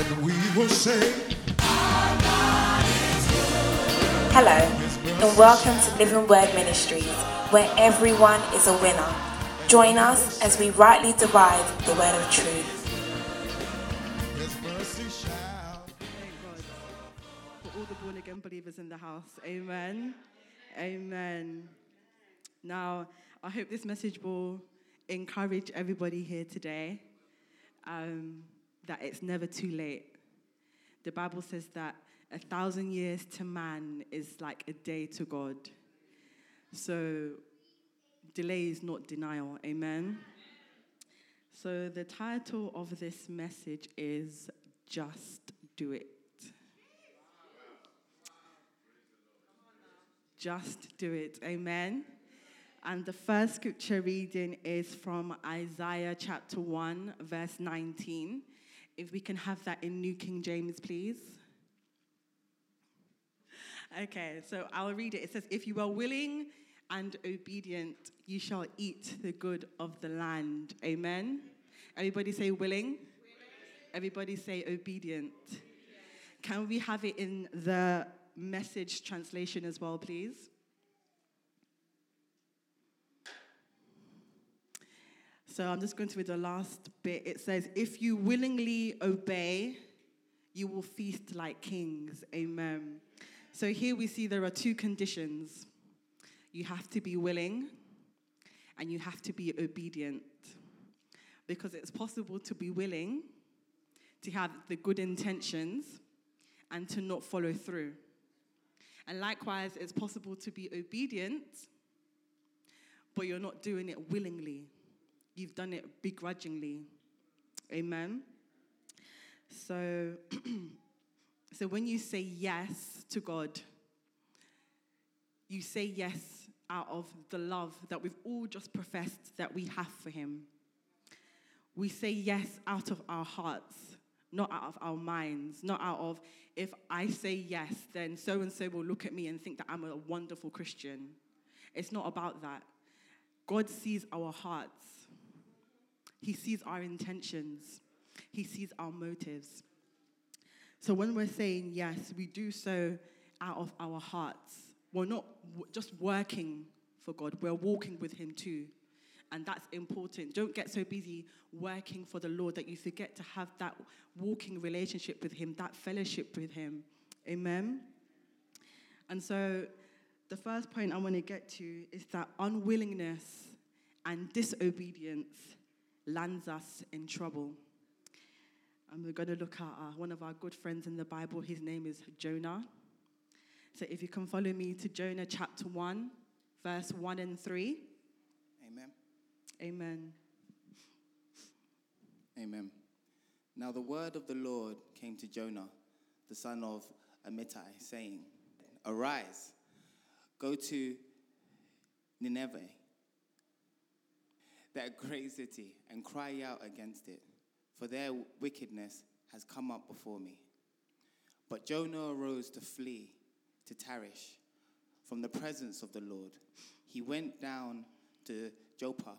and we will say, Hello, and welcome to Living Word Ministries, where everyone is a winner. Join us as we rightly divide the word of truth. His mercy shall. Thank God for all the born again believers in the house. Amen. Amen. Now, I hope this message will encourage everybody here today um, that it's never too late. The Bible says that a thousand years to man is like a day to God. So, delay is not denial. Amen. So, the title of this message is Just Do It. Just do it. Amen. And the first scripture reading is from Isaiah chapter 1, verse 19. If we can have that in New King James, please. Okay, so I'll read it. It says, If you are willing and obedient, you shall eat the good of the land. Amen. Everybody say willing. Everybody say obedient. Can we have it in the message translation as well, please? So I'm just going to read the last bit. It says, If you willingly obey, you will feast like kings. Amen. So here we see there are two conditions you have to be willing and you have to be obedient. Because it's possible to be willing, to have the good intentions, and to not follow through. And likewise, it's possible to be obedient, but you're not doing it willingly. You've done it begrudgingly. Amen. So, so when you say yes to God, you say yes out of the love that we've all just professed that we have for Him. We say yes out of our hearts, not out of our minds, not out of, if I say yes, then so and so will look at me and think that I'm a wonderful Christian. It's not about that. God sees our hearts, He sees our intentions, He sees our motives. So when we're saying yes, we do so out of our hearts. We're not just working for God, we're walking with Him too. And that's important. Don't get so busy working for the Lord that you forget to have that walking relationship with Him, that fellowship with Him. Amen. And so, the first point I want to get to is that unwillingness and disobedience lands us in trouble. And we're going to look at uh, one of our good friends in the Bible. His name is Jonah. So, if you can follow me to Jonah chapter 1, verse 1 and 3. Amen. Amen. Amen. Now the word of the Lord came to Jonah, the son of Amittai, saying, Arise, go to Nineveh, that great city, and cry out against it, for their wickedness has come up before me. But Jonah arose to flee to Tarshish from the presence of the Lord. He went down to Joppa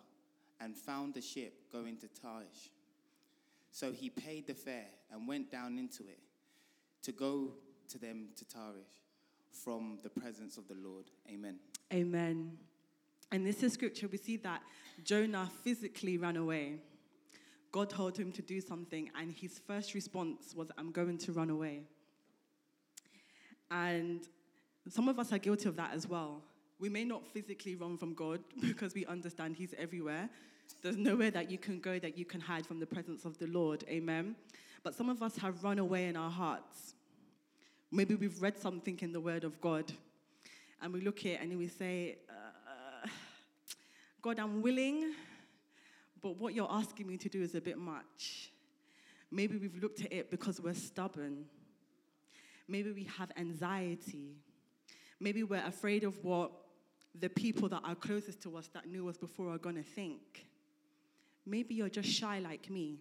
and found a ship going to Tarshish. So he paid the fare and went down into it to go to them to Tarshish from the presence of the Lord. Amen. Amen. And this is scripture. We see that Jonah physically ran away. God told him to do something, and his first response was, I'm going to run away. And some of us are guilty of that as well. We may not physically run from God because we understand He's everywhere. There's nowhere that you can go that you can hide from the presence of the Lord. Amen. But some of us have run away in our hearts. Maybe we've read something in the Word of God and we look at it and we say, uh, God, I'm willing, but what you're asking me to do is a bit much. Maybe we've looked at it because we're stubborn. Maybe we have anxiety. Maybe we're afraid of what the people that are closest to us that knew us before are going to think. Maybe you're just shy like me.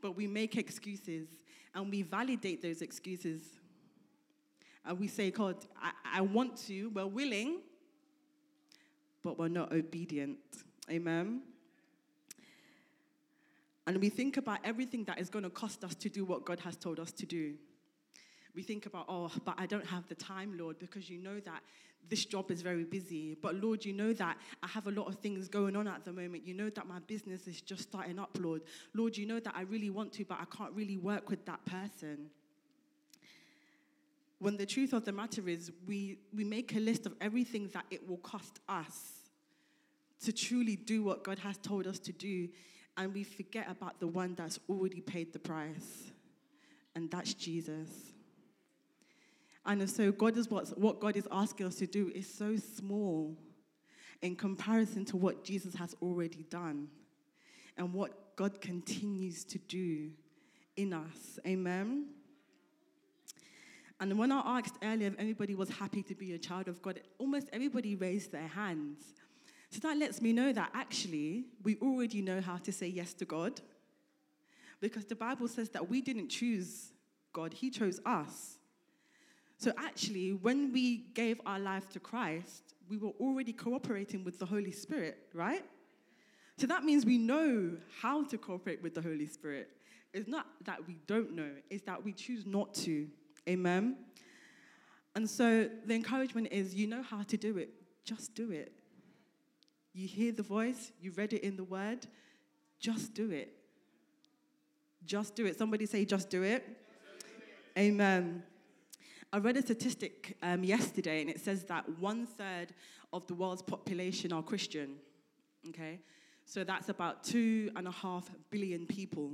But we make excuses and we validate those excuses. And we say, God, I, I want to, we're willing, but we're not obedient. Amen. And we think about everything that is going to cost us to do what God has told us to do. We think about, oh, but I don't have the time, Lord, because you know that this job is very busy. But Lord, you know that I have a lot of things going on at the moment. You know that my business is just starting up, Lord. Lord, you know that I really want to, but I can't really work with that person. When the truth of the matter is, we, we make a list of everything that it will cost us to truly do what God has told us to do, and we forget about the one that's already paid the price, and that's Jesus. And so God is what, what God is asking us to do is so small in comparison to what Jesus has already done and what God continues to do in us. Amen. And when I asked earlier if anybody was happy to be a child of God, almost everybody raised their hands. So that lets me know that actually we already know how to say yes to God. Because the Bible says that we didn't choose God, He chose us. So actually, when we gave our life to Christ, we were already cooperating with the Holy Spirit, right? So that means we know how to cooperate with the Holy Spirit. It's not that we don't know, it's that we choose not to. Amen. And so the encouragement is you know how to do it, just do it. You hear the voice, you read it in the word, just do it. Just do it. Somebody say, just do it. Just do it. Amen. I read a statistic um, yesterday, and it says that one third of the world's population are Christian. Okay, so that's about two and a half billion people.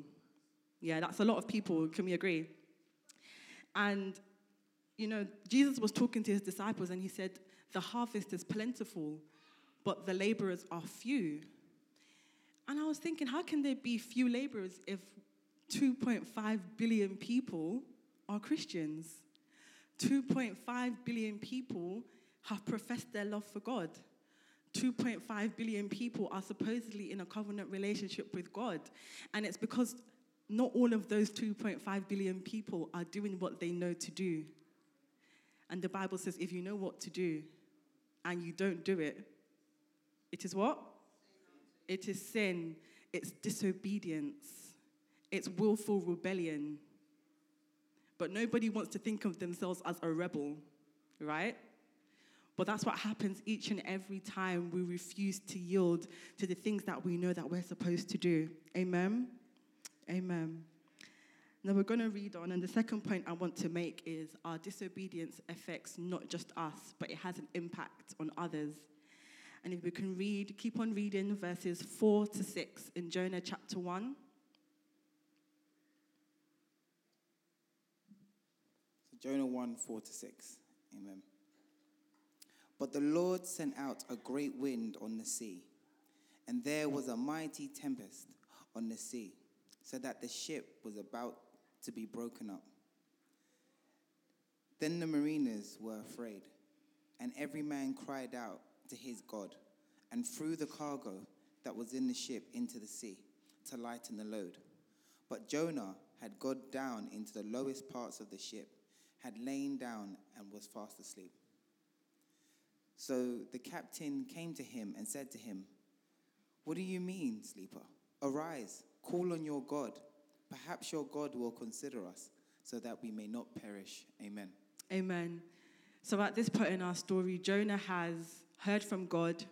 Yeah, that's a lot of people. Can we agree? And you know, Jesus was talking to his disciples, and he said, "The harvest is plentiful, but the laborers are few." And I was thinking, how can there be few laborers if 2.5 billion people are Christians? 2.5 billion people have professed their love for God. 2.5 billion people are supposedly in a covenant relationship with God. And it's because not all of those 2.5 billion people are doing what they know to do. And the Bible says if you know what to do and you don't do it, it is what? It is sin, it's disobedience, it's willful rebellion but nobody wants to think of themselves as a rebel, right? But that's what happens each and every time we refuse to yield to the things that we know that we're supposed to do. Amen? Amen. Now we're going to read on, and the second point I want to make is our disobedience affects not just us, but it has an impact on others. And if we can read, keep on reading verses 4 to 6 in Jonah chapter 1. Jonah 1 4 to 6. Amen. But the Lord sent out a great wind on the sea, and there was a mighty tempest on the sea, so that the ship was about to be broken up. Then the mariners were afraid, and every man cried out to his God, and threw the cargo that was in the ship into the sea to lighten the load. But Jonah had got down into the lowest parts of the ship had lain down and was fast asleep. So the captain came to him and said to him, What do you mean, sleeper? Arise, call on your God. Perhaps your God will consider us so that we may not perish. Amen. Amen. So at this point in our story, Jonah has heard from God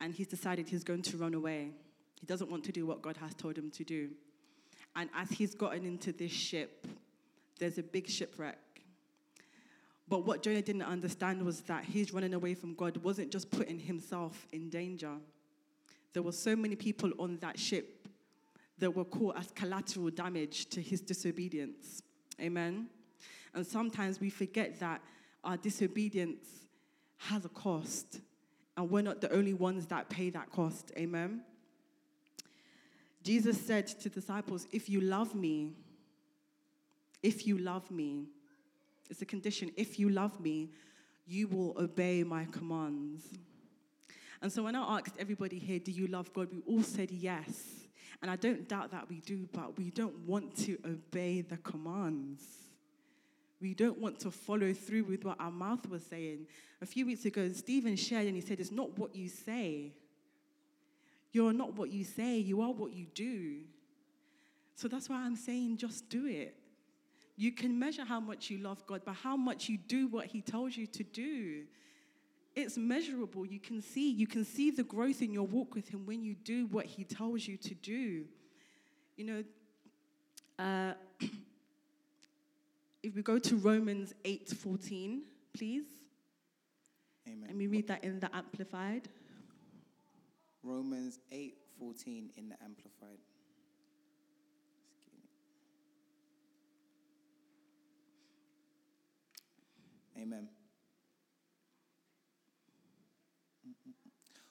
and he's decided he's going to run away. He doesn't want to do what God has told him to do. And as he's gotten into this ship, there's a big shipwreck. But what Jonah didn't understand was that his running away from God wasn't just putting himself in danger. There were so many people on that ship that were caught as collateral damage to his disobedience. Amen. And sometimes we forget that our disobedience has a cost, and we're not the only ones that pay that cost. Amen. Jesus said to disciples, If you love me, if you love me, it's a condition. If you love me, you will obey my commands. And so when I asked everybody here, do you love God? We all said yes. And I don't doubt that we do, but we don't want to obey the commands. We don't want to follow through with what our mouth was saying. A few weeks ago, Stephen shared and he said, It's not what you say. You're not what you say, you are what you do. So that's why I'm saying just do it. You can measure how much you love God by how much you do what He tells you to do. It's measurable. You can see. You can see the growth in your walk with Him when you do what He tells you to do. You know, uh, if we go to Romans 8 14, please. Amen. Let me read that in the Amplified. Romans 8:14 in the amplified. Amen.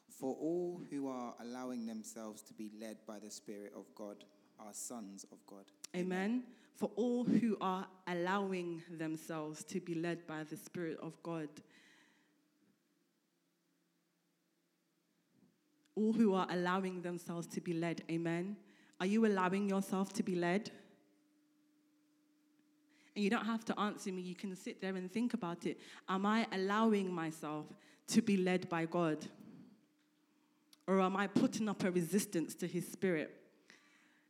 For all who are allowing themselves to be led by the Spirit of God are sons of God. Amen. For all who are allowing themselves to be led by the Spirit of God. All who are allowing themselves to be led. Amen. Are you allowing yourself to be led? And you don't have to answer me. You can sit there and think about it. Am I allowing myself to be led by God? Or am I putting up a resistance to His Spirit?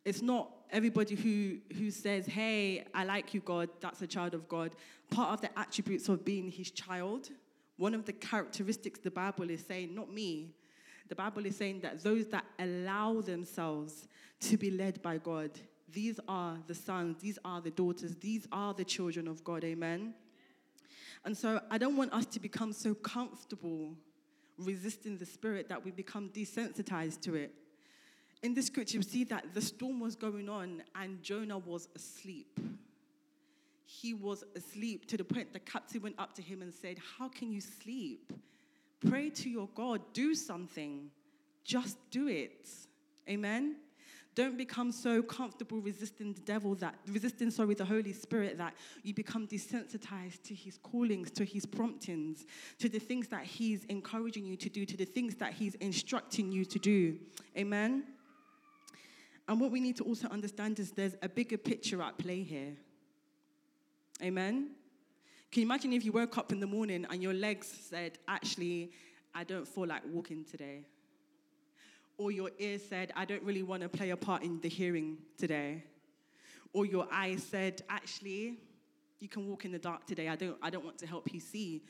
It's not everybody who, who says, Hey, I like you, God, that's a child of God. Part of the attributes of being His child, one of the characteristics the Bible is saying, not me, the Bible is saying that those that allow themselves to be led by God, these are the sons, these are the daughters, these are the children of God. Amen. And so I don't want us to become so comfortable resisting the spirit that we become desensitized to it. In the scripture, we see that the storm was going on and Jonah was asleep. He was asleep to the point the captain went up to him and said, How can you sleep? Pray to your God, do something. Just do it. Amen. Don't become so comfortable resisting the devil that resisting, sorry, the Holy Spirit that you become desensitized to his callings, to his promptings, to the things that he's encouraging you to do, to the things that he's instructing you to do. Amen. And what we need to also understand is there's a bigger picture at play here. Amen. Can you imagine if you woke up in the morning and your legs said, Actually, I don't feel like walking today? Or your ear said, I don't really want to play a part in the hearing today. Or your eye said, Actually, you can walk in the dark today. I don't, I don't want to help you see.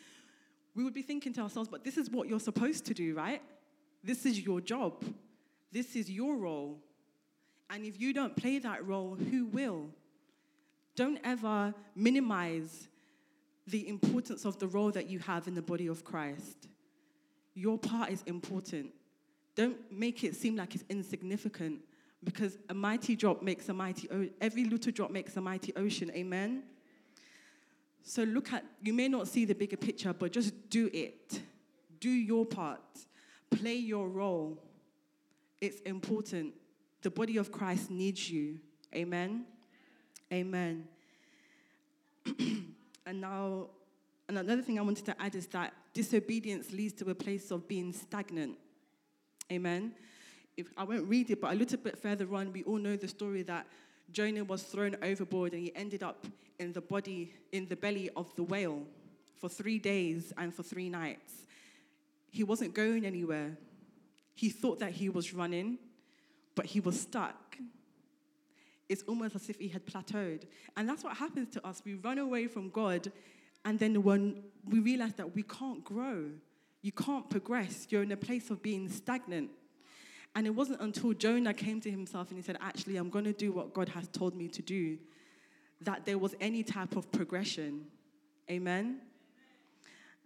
We would be thinking to ourselves, But this is what you're supposed to do, right? This is your job. This is your role. And if you don't play that role, who will? Don't ever minimize the importance of the role that you have in the body of Christ. Your part is important. Don't make it seem like it's insignificant because a mighty drop makes a mighty every little drop makes a mighty ocean. Amen. So look at you may not see the bigger picture, but just do it. Do your part. Play your role. It's important. The body of Christ needs you. Amen. Amen. and now, and another thing I wanted to add is that disobedience leads to a place of being stagnant. Amen. If I won't read it, but a little bit further on, we all know the story that Jonah was thrown overboard and he ended up in the body, in the belly of the whale for three days and for three nights. He wasn't going anywhere. He thought that he was running, but he was stuck. It's almost as if he had plateaued. And that's what happens to us. We run away from God, and then when we realize that we can't grow, you can't progress, you're in a place of being stagnant. And it wasn't until Jonah came to himself and he said, Actually, I'm going to do what God has told me to do, that there was any type of progression. Amen?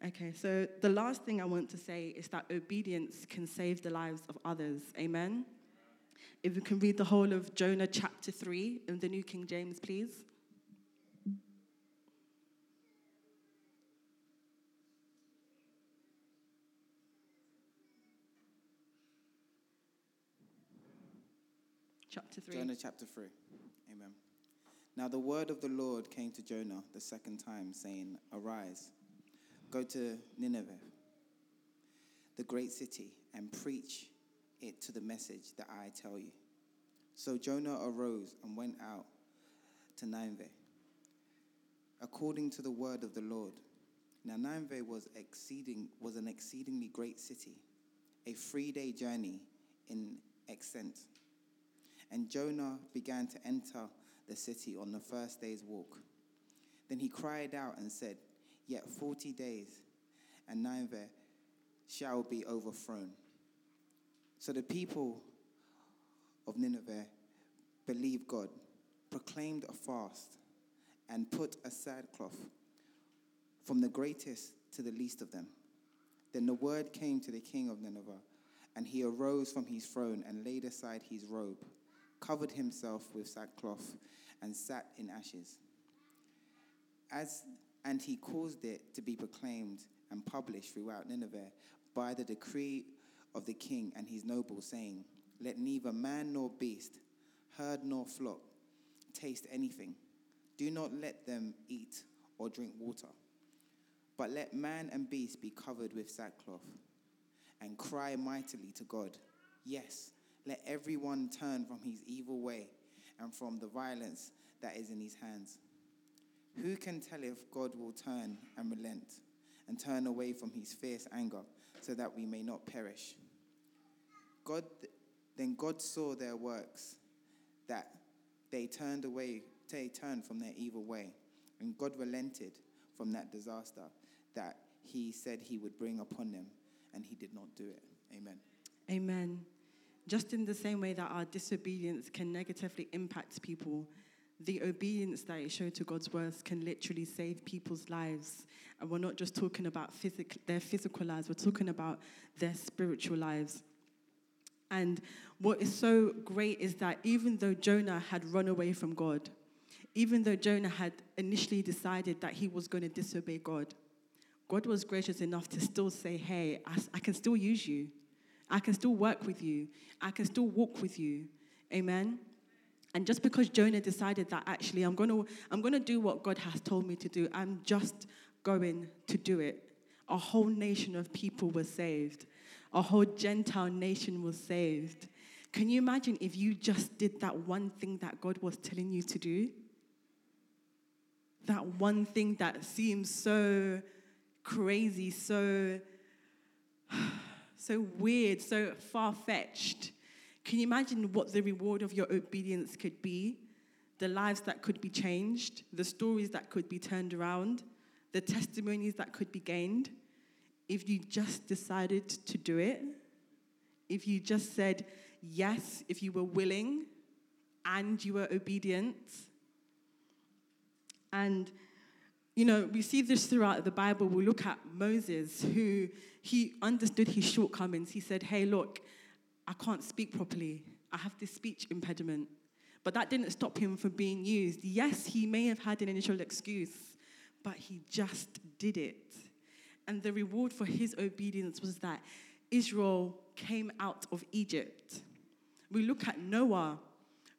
Okay, so the last thing I want to say is that obedience can save the lives of others. Amen? If you can read the whole of Jonah chapter 3 in the New King James, please. Chapter 3. Jonah chapter 3. Amen. Now the word of the Lord came to Jonah the second time, saying, Arise, go to Nineveh, the great city, and preach it to the message that I tell you. So Jonah arose and went out to Nineveh, according to the word of the Lord. Now Nineveh was exceeding was an exceedingly great city, a three-day journey in extent. And Jonah began to enter the city on the first day's walk. Then he cried out and said, Yet forty days, and Nineveh shall be overthrown. So the people of Nineveh believed God, proclaimed a fast, and put a sackcloth from the greatest to the least of them. Then the word came to the king of Nineveh, and he arose from his throne and laid aside his robe, covered himself with sackcloth, and sat in ashes. As, and he caused it to be proclaimed and published throughout Nineveh by the decree of the king and his nobles, saying, Let neither man nor beast, herd nor flock, taste anything. Do not let them eat or drink water. But let man and beast be covered with sackcloth and cry mightily to God. Yes, let everyone turn from his evil way and from the violence that is in his hands. Who can tell if God will turn and relent and turn away from his fierce anger so that we may not perish? God then God saw their works that they turned away they turned from their evil way and God relented from that disaster that he said he would bring upon them and he did not do it. Amen. Amen. Just in the same way that our disobedience can negatively impact people, the obedience that it showed to God's words can literally save people's lives. And we're not just talking about physic- their physical lives, we're talking about their spiritual lives. And what is so great is that even though Jonah had run away from God, even though Jonah had initially decided that he was going to disobey God, God was gracious enough to still say, Hey, I, I can still use you. I can still work with you. I can still walk with you. Amen. And just because Jonah decided that actually I'm going to I'm going to do what God has told me to do, I'm just going to do it. A whole nation of people were saved. A whole Gentile nation was saved. Can you imagine if you just did that one thing that God was telling you to do? That one thing that seems so crazy, so so weird, so far-fetched. Can you imagine what the reward of your obedience could be? The lives that could be changed, the stories that could be turned around, the testimonies that could be gained if you just decided to do it, if you just said yes, if you were willing and you were obedient. And you know, we see this throughout the Bible. We look at Moses, who he understood his shortcomings. He said, Hey, look, I can't speak properly. I have this speech impediment. But that didn't stop him from being used. Yes, he may have had an initial excuse, but he just did it. And the reward for his obedience was that Israel came out of Egypt. We look at Noah,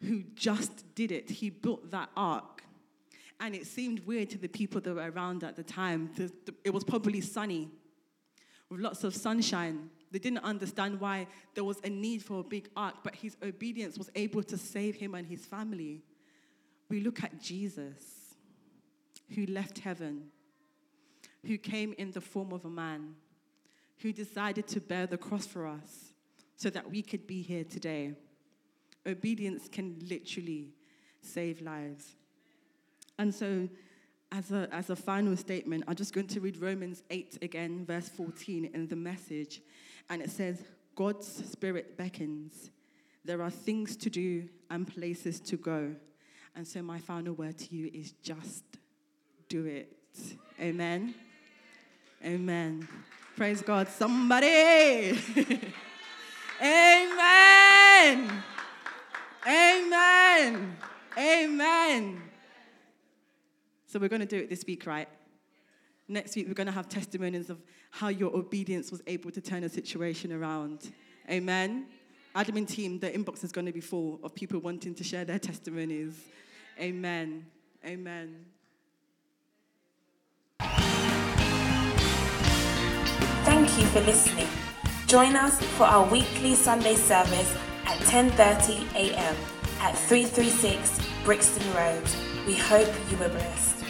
who just did it. He built that ark. And it seemed weird to the people that were around at the time. It was probably sunny with lots of sunshine. They didn't understand why there was a need for a big ark, but his obedience was able to save him and his family. We look at Jesus, who left heaven, who came in the form of a man, who decided to bear the cross for us so that we could be here today. Obedience can literally save lives. And so, as a, as a final statement, I'm just going to read Romans 8 again, verse 14 in the message. And it says, God's Spirit beckons. There are things to do and places to go. And so, my final word to you is just do it. Amen. Amen. Praise God. Somebody. Amen. Amen. Amen. So we're going to do it this week, right? Next week, we're going to have testimonies of how your obedience was able to turn a situation around. Amen. Admin team, the inbox is going to be full of people wanting to share their testimonies. Amen. Amen. Thank you for listening. Join us for our weekly Sunday service at 10:30 a.m. at 336 Brixton Road. We hope you were blessed.